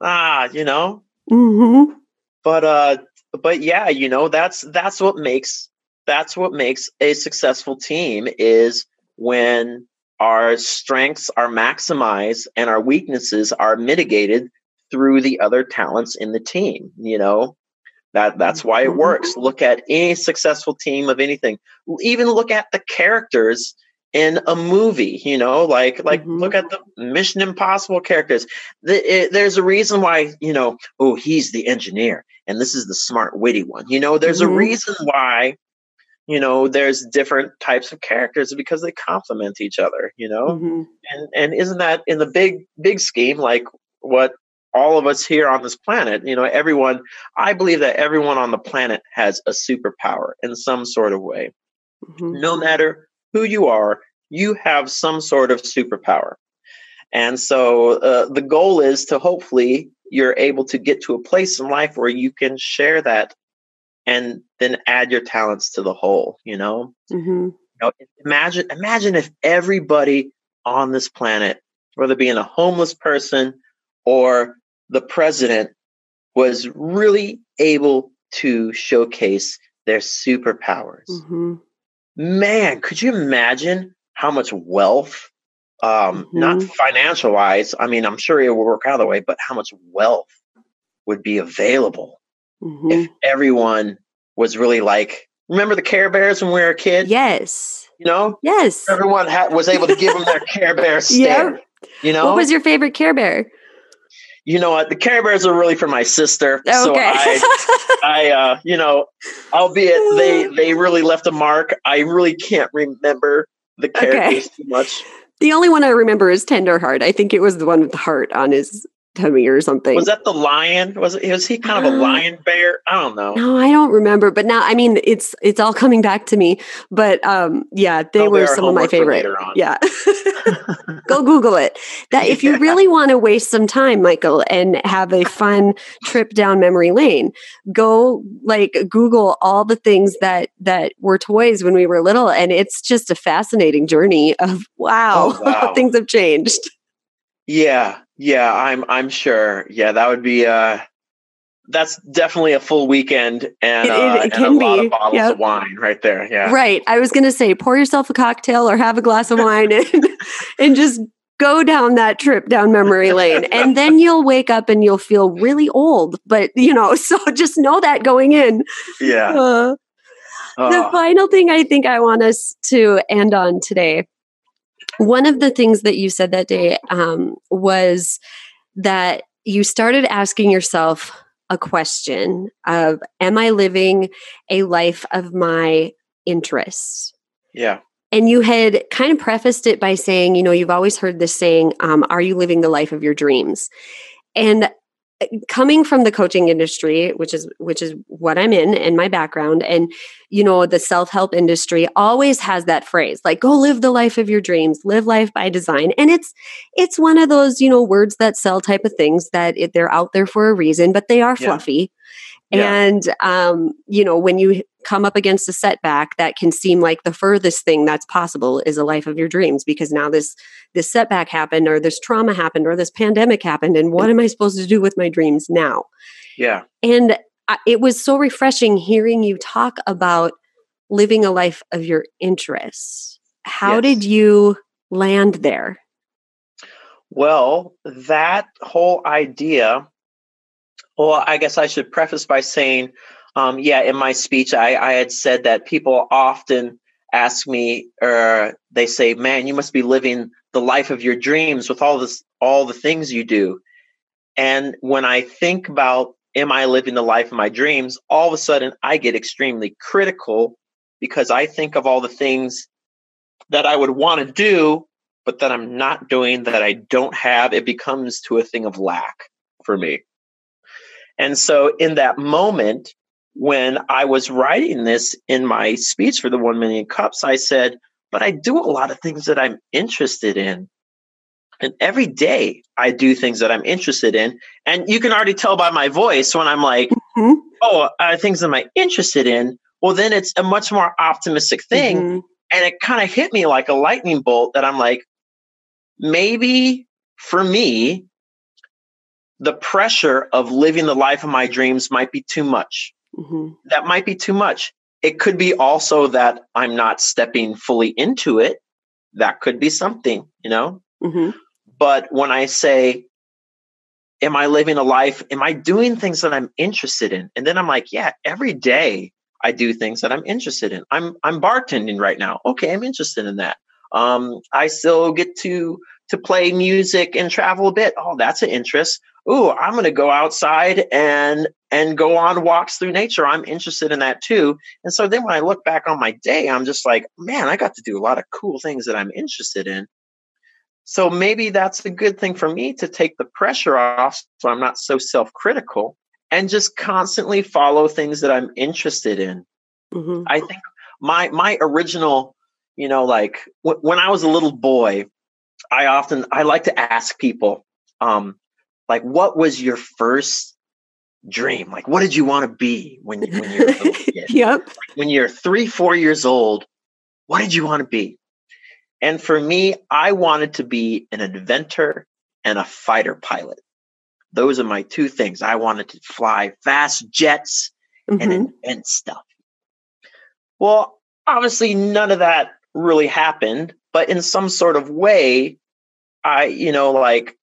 ah, you know? Mm-hmm. But, uh, but yeah, you know, that's, that's what makes, that's what makes a successful team is when our strengths are maximized and our weaknesses are mitigated through the other talents in the team you know that that's why it works Mm-hmm. look at any successful team of anything even look at the characters in a movie you know like like Mhm. look at the mission impossible characters the, it, there's a reason why you know oh he's the engineer and this is the smart witty one you know there's Mhm. a reason why you know there's different types of characters because they complement each other you know Mhm. and and isn't that in the big big scheme like what all of us here on this planet you know everyone i believe that everyone on the planet has a superpower in some sort of way Mhm. no matter who you are you have some sort of superpower and so uh, the goal is to hopefully you're able to get to a place in life where you can share that and then add your talents to the whole you know Mhm. you know, imagine imagine if everybody on this planet, whether being a homeless person or the president, was really able to showcase their superpowers. Mhm. Man, could you imagine how much wealth, um, not Mhm. financial wise, I mean, I'm sure it will work out that way, but how much wealth would be available Mhm. if everyone was really like, remember the Care Bears when we were a kid? Yes. You know, Yes. everyone had, was able to give them their Care Bear stare. Yep. You know, What was your favorite Care Bear? You know what? The Care Bears are really for my sister. So I, I, uh, you know, albeit they they really left a mark. I really can't remember the characters too much. the only one I remember is Tenderheart. I think it was the one with the heart on his tummy or something. Was that the lion? Was it? Was he kind of a Uh, lion bear? I don't know. no, I don't remember. But now, I mean, it's it's all coming back to me. But um, yeah, they I'll were some of my favorite. Yeah, go Google it. That if you Yeah. really want to waste some time, Michael, and have a fun trip down memory lane, go like Google all the things that that were toys when we were little, and it's just a fascinating journey of wow, Oh, wow. things have changed. Yeah, yeah, I'm I'm sure. Yeah, that would be uh that's definitely a full weekend and, It- uh, it and a lot be, of bottles yep. of wine right there. Yeah. Right. I was going to say, pour yourself a cocktail or have a glass of wine and, and just go down that trip down memory lane. And then you'll wake up and you'll feel really old. But, you know, so just know that going in. Yeah. Uh, the Oh, final thing I think I want us to end on today one of the things that you said that day um, was that you started asking yourself a question of am i living a life of my interests yeah. and you had kind of prefaced it by saying you know you've always heard this saying um, are you living the life of your dreams and coming from the coaching industry which is which is what i'm in and my background and you know the self-help industry always has that phrase like go live the life of your dreams live life by design and it's it's one of those you know words that sell type of things that it, they're out there for a reason but they are Yeah. fluffy Yeah. and um, you know when you come up against a setback that can seem like the furthest thing that's possible is a life of your dreams because now this this setback happened or this trauma happened or this pandemic happened and what am i supposed to do with my dreams now Yeah. and I- it was so refreshing hearing you talk about living a life of your interests how Yes. did you land there Well, that whole idea, well, I guess I should preface by saying, um, yeah, in my speech, I, I had said that people often ask me, or they say, man, you must be living the life of your dreams with all this, all the things you do. And when I think about, am I living the life of my dreams? All of a sudden, I get extremely critical because I think of all the things that I would want to do but that I'm not doing, that I don't have, it becomes to a thing of lack for me. And so in that moment, when I was writing this in my speech for the 1 million cups, I said, but I do a lot of things that I'm interested in. And every day I do things that I'm interested in. And you can already tell by my voice when I'm like, mm-hmm. oh, uh, things that I'm interested in. Well, then it's a much more optimistic thing. Mm-hmm. And it kind of hit me like a lightning bolt that I'm like, maybe for me, the pressure of living the life of my dreams might be too much. Mm-hmm. That might be too much. It could be also that I'm not stepping fully into it. That could be something, you know? Mm-hmm. But when I say, Am I living a life? Am I doing things that I'm interested in? And then I'm like, Yeah, every day I do things that I'm interested in. I'm I'm bartending right now. Okay, I'm interested in that. Um, I still get to to play music and travel a bit. Oh, that's an interest. Ooh, I'm going to go outside and and go on walks through nature. I'm interested in that too. And so then when I look back on my day, I'm just like, man, I got to do a lot of cool things that I'm interested in. So maybe that's a good thing for me to take the pressure off so I'm not so self-critical and just constantly follow things that I'm interested in. Mm-hmm. I think my my original, you know, like w- when I was a little boy, I often I like to ask people, um, like, what was your first dream? Like, what did you want to be when when you're yep. When you're three, four years old, what did you want to be? And for me, I wanted to be an inventor and a fighter pilot. Those are my two things. I wanted to fly fast jets mm-hmm. and invent stuff. Well, obviously, none of that really happened, but in some sort of way, I, you know, like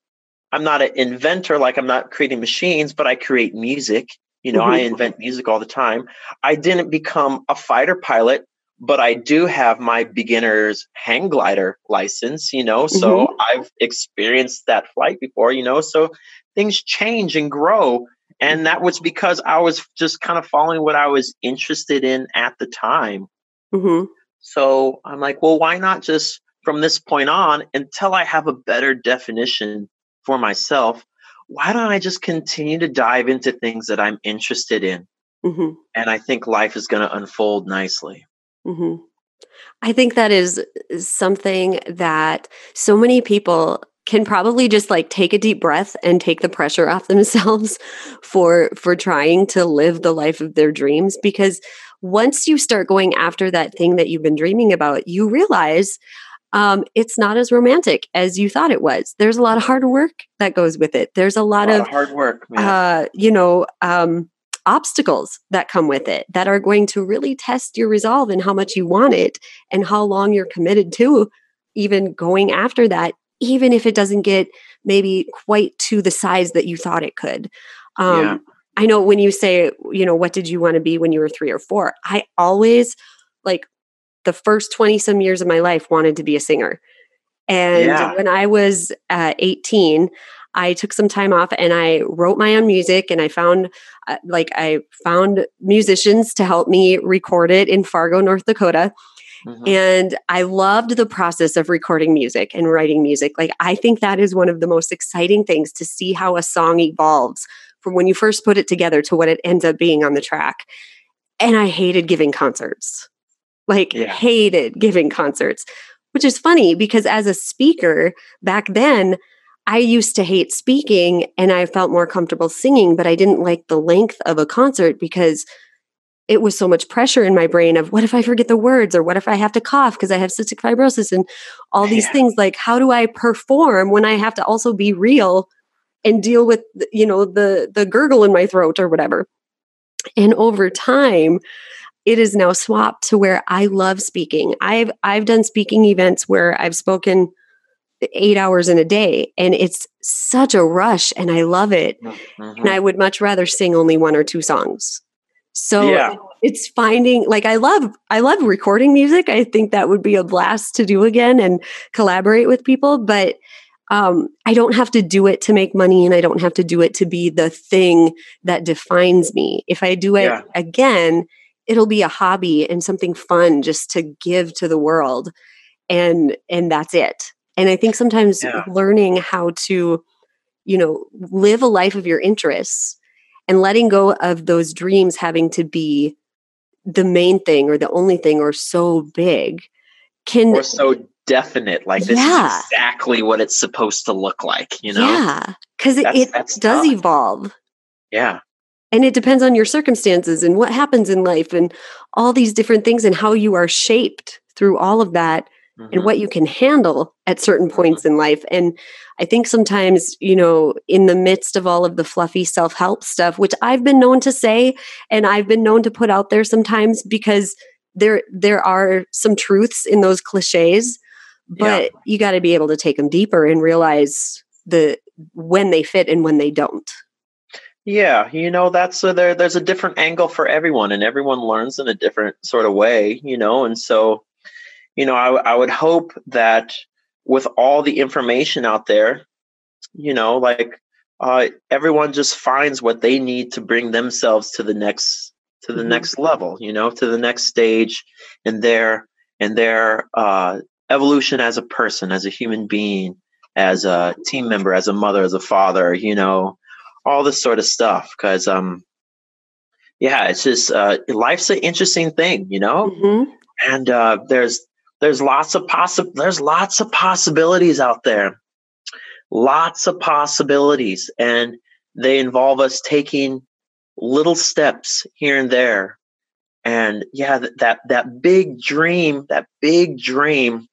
I'm not an inventor, like I'm not creating machines, but I create music. You know, mm-hmm. I invent music all the time. I didn't become a fighter pilot, but I do have my beginner's hang glider license, you know, so mm-hmm. I've experienced that flight before, you know, so things change and grow. And that was because I was just kind of following what I was interested in at the time. Mm-hmm. So I'm like, well, why not just from this point on until I have a better definition for myself? Why don't I just continue to dive into things that I'm interested in? Mm-hmm. And I think life is going to unfold nicely. Mm-hmm. I think that is something that so many people can probably just like take a deep breath and take the pressure off themselves for for trying to live the life of their dreams because once you start going after that thing that you've been dreaming about you realize um, it's not as romantic as you thought it was there's a lot of hard work that goes with it there's a lot, a lot of, of, hard work uh, you know um, obstacles that come with it that are going to really test your resolve and how much you want it and how long you're committed to even going after that, even if it doesn't get maybe quite to the size that you thought it could. Um, yeah. I know when you say, you know, what did you want to be when you were three or four? I always, like, the first 20 some years of my life wanted to be a singer. And yeah. when I was uh, 18, I took some time off and I wrote my own music and I found uh, like I found musicians to help me record it in Fargo, North Dakota. Mm-hmm. And I loved the process of recording music and writing music. Like, I think that is one of the most exciting things to see how a song evolves from when you first put it together to what it ends up being on the track. And I hated giving concerts, like, yeah. hated giving concerts, which is funny because as a speaker back then, I used to hate speaking and I felt more comfortable singing, but I didn't like the length of a concert because it was so much pressure in my brain of what if I forget the words or what if I have to cough because I have cystic fibrosis and all these yeah. things like how do I perform when I have to also be real and deal with you know the the gurgle in my throat or whatever. And over time it is now swapped to where I love speaking. I've I've done speaking events where I've spoken eight hours in a day and it's such a rush and i love it mm-hmm. and i would much rather sing only one or two songs so yeah. it's finding like i love i love recording music i think that would be a blast to do again and collaborate with people but um, i don't have to do it to make money and i don't have to do it to be the thing that defines me if i do it yeah. again it'll be a hobby and something fun just to give to the world and and that's it and I think sometimes yeah. learning how to, you know, live a life of your interests and letting go of those dreams having to be the main thing or the only thing or so big can or so definite like this yeah. is exactly what it's supposed to look like you know yeah because it, it does tough. evolve yeah and it depends on your circumstances and what happens in life and all these different things and how you are shaped through all of that mm-hmm. and what you can handle at certain points mm-hmm. in life and i think sometimes you know in the midst of all of the fluffy self-help stuff which i've been known to say and i've been known to put out there sometimes because there there are some truths in those cliches but yeah. you got to be able to take them deeper and realize the when they fit and when they don't yeah you know that's a, there there's a different angle for everyone and everyone learns in a different sort of way you know and so you know I, I would hope that with all the information out there you know like uh, everyone just finds what they need to bring themselves to the next to the mm-hmm. next level you know to the next stage in their in their uh, evolution as a person, as a human being, as a team member, as a mother, as a father, you know, all this sort of stuff. Cause, um, yeah, it's just, uh, life's an interesting thing, you know? Mm-hmm. And, uh, there's, there's lots of possi- there's lots of possibilities out there. Lots of possibilities. And they involve us taking little steps here and there. And yeah, that, that, that big dream, that big dream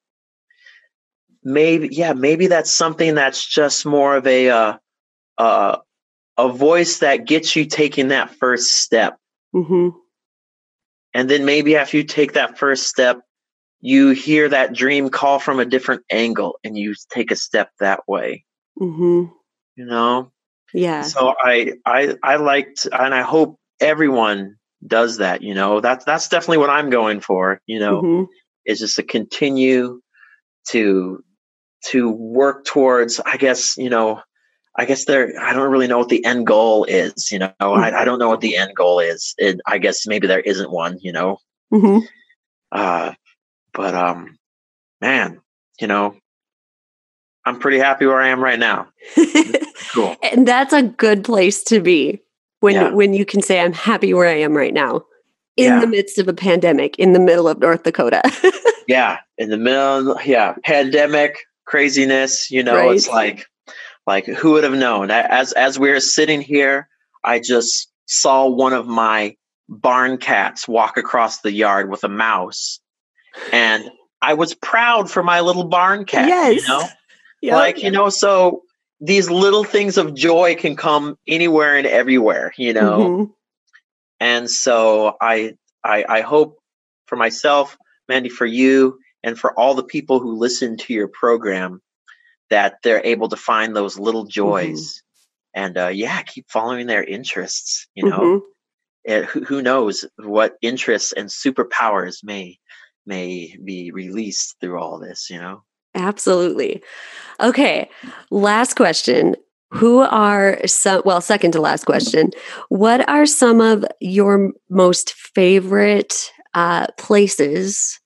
maybe yeah maybe that's something that's just more of a uh, uh, a voice that gets you taking that first step mm-hmm. and then maybe after you take that first step you hear that dream call from a different angle and you take a step that way mm-hmm. you know yeah so i i i liked and i hope everyone does that you know that's that's definitely what i'm going for you know mm-hmm. is just to continue to to work towards i guess you know i guess there i don't really know what the end goal is you know mm-hmm. I, I, don't know what the end goal is it, i guess maybe there isn't one you know mm-hmm. uh but um man you know i'm pretty happy where i am right now cool and that's a good place to be when yeah. when you can say i'm happy where i am right now in yeah. the midst of a pandemic in the middle of north dakota yeah in the middle yeah pandemic craziness. You know, right. it's like like who would have known? As as we are sitting here, I just saw one of my barn cats walk across the yard with a mouse, and I was proud for my little barn cat. Yes. You know, yep. like you know, so these little things of joy can come anywhere and everywhere. You know, mm-hmm. and so I I I hope for myself, Mandy, for you, and for all the people who listen to your program that they're able to find those little mm-hmm. joys mm-hmm. and uh, yeah keep following their interests you know mm-hmm. it, who, who knows what interests and superpowers may may be released through all this you know absolutely okay last question who are some well second to last question what are some of your most favorite uh, places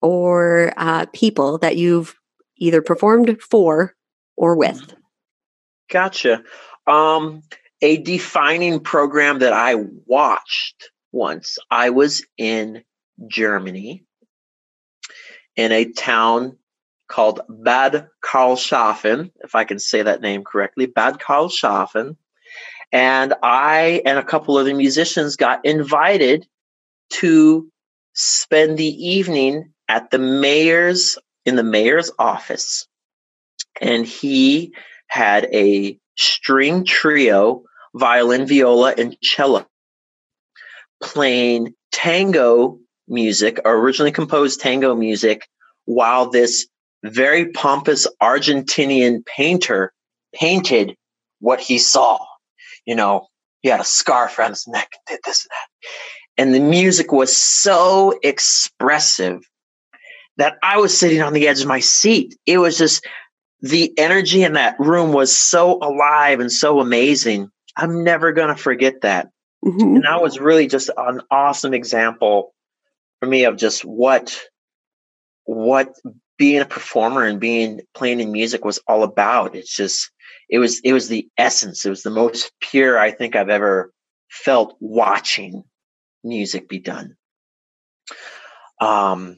or uh, people that you've either performed for or with? Gotcha. Um, a defining program that I watched once, I was in Germany in a town called Bad Karlshafen, if I can say that name correctly, Bad Karlshafen. And I and a couple of the musicians got invited to spend the evening at the mayor's in the mayor's office and he had a string trio violin viola and cello playing tango music originally composed tango music while this very pompous argentinian painter painted what he saw you know he had a scarf around his neck and did this and that and the music was so expressive that I was sitting on the edge of my seat. It was just the energy in that room was so alive and so amazing. I'm never going to forget that. Mm-hmm. And that was really just an awesome example for me of just what what being a performer and being playing in music was all about. It's just it was it was the essence. It was the most pure I think I've ever felt watching music be done. Um,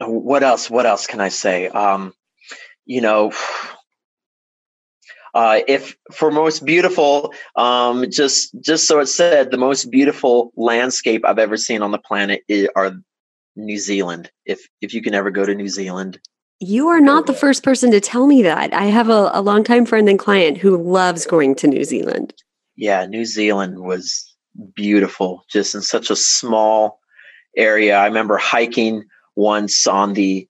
what else? What else can I say? Um, you know, uh, if for most beautiful, um, just just so it said, the most beautiful landscape I've ever seen on the planet is, are New Zealand. If if you can ever go to New Zealand, you are not the first person to tell me that. I have a, a longtime friend and client who loves going to New Zealand. Yeah, New Zealand was beautiful, just in such a small area. I remember hiking once on the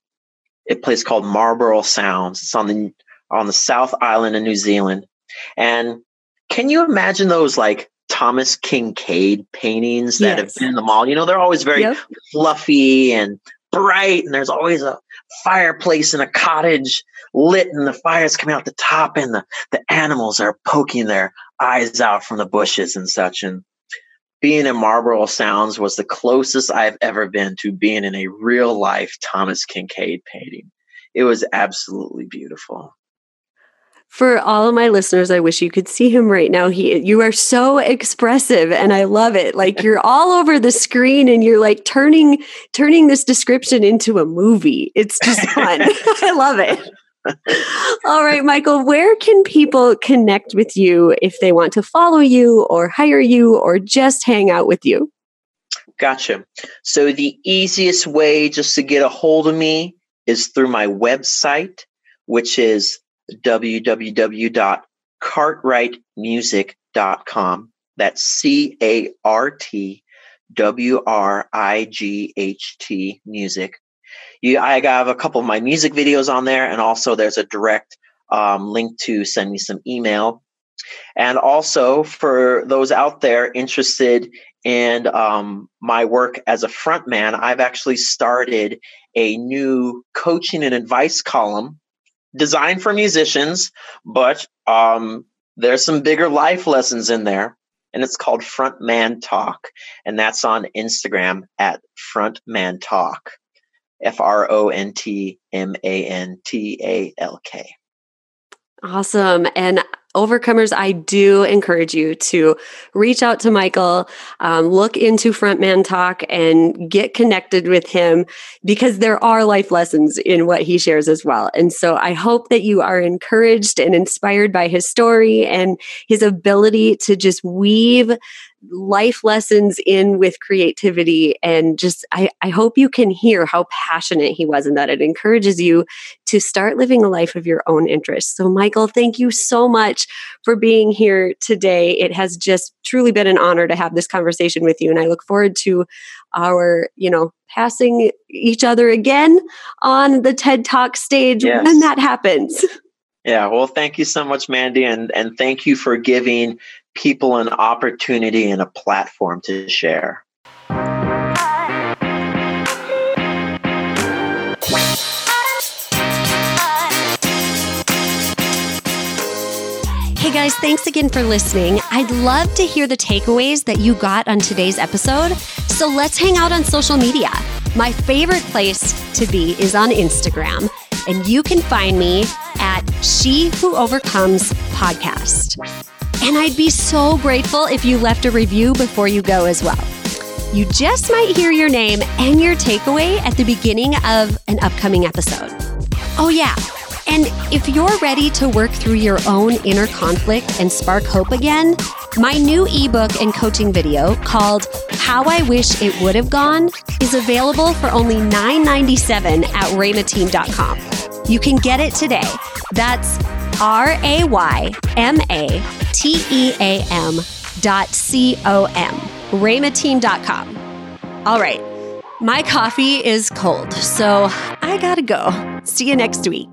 a place called Marlborough Sounds. It's on the on the South Island of New Zealand. And can you imagine those like Thomas Kinkade paintings that yes. have been in the mall? You know, they're always very yep. fluffy and bright, and there's always a fireplace in a cottage lit, and the fire's coming out the top, and the, the animals are poking their eyes out from the bushes and such. And being in Marlborough Sounds was the closest I've ever been to being in a real life Thomas Kinkade painting. It was absolutely beautiful. For all of my listeners, I wish you could see him right now. He you are so expressive and I love it. Like you're all over the screen and you're like turning turning this description into a movie. It's just fun. I love it. All right, Michael, where can people connect with you if they want to follow you or hire you or just hang out with you? Gotcha. So, the easiest way just to get a hold of me is through my website, which is www.cartwrightmusic.com. That's C A R T W R I G H T music you, I have a couple of my music videos on there, and also there's a direct um, link to send me some email. And also for those out there interested in um, my work as a frontman, I've actually started a new coaching and advice column designed for musicians, but um, there's some bigger life lessons in there. And it's called Frontman Talk. And that's on Instagram at Frontman Talk. F R O N T M A N T A L K. Awesome. And overcomers, I do encourage you to reach out to Michael, um, look into Frontman Talk, and get connected with him because there are life lessons in what he shares as well. And so I hope that you are encouraged and inspired by his story and his ability to just weave life lessons in with creativity. And just I, I hope you can hear how passionate he was and that it encourages you to start living a life of your own interest. So michael thank you so much for being here today. It has just truly been an honor to have this conversation with you and i look forward to our you know passing each other again on the ted talk stage yes. when that happens. Yeah well thank you so much mandy and and thank you for giving people an opportunity and a platform to share. Hey guys, thanks again for listening. I'd love to hear the takeaways that you got on today's episode. So let's hang out on social media. My favorite place to be is on Instagram, and you can find me at She Who Overcomes Podcast. And I'd be so grateful if you left a review before you go as well. You just might hear your name and your takeaway at the beginning of an upcoming episode. Oh, yeah. And if you're ready to work through your own inner conflict and spark hope again, my new ebook and coaching video called How I Wish It Would Have Gone is available for only $9.97 at raymateam.com. You can get it today. That's R A Y M A T E A M dot C O M, raymateam.com. All right, my coffee is cold, so I gotta go. See you next week.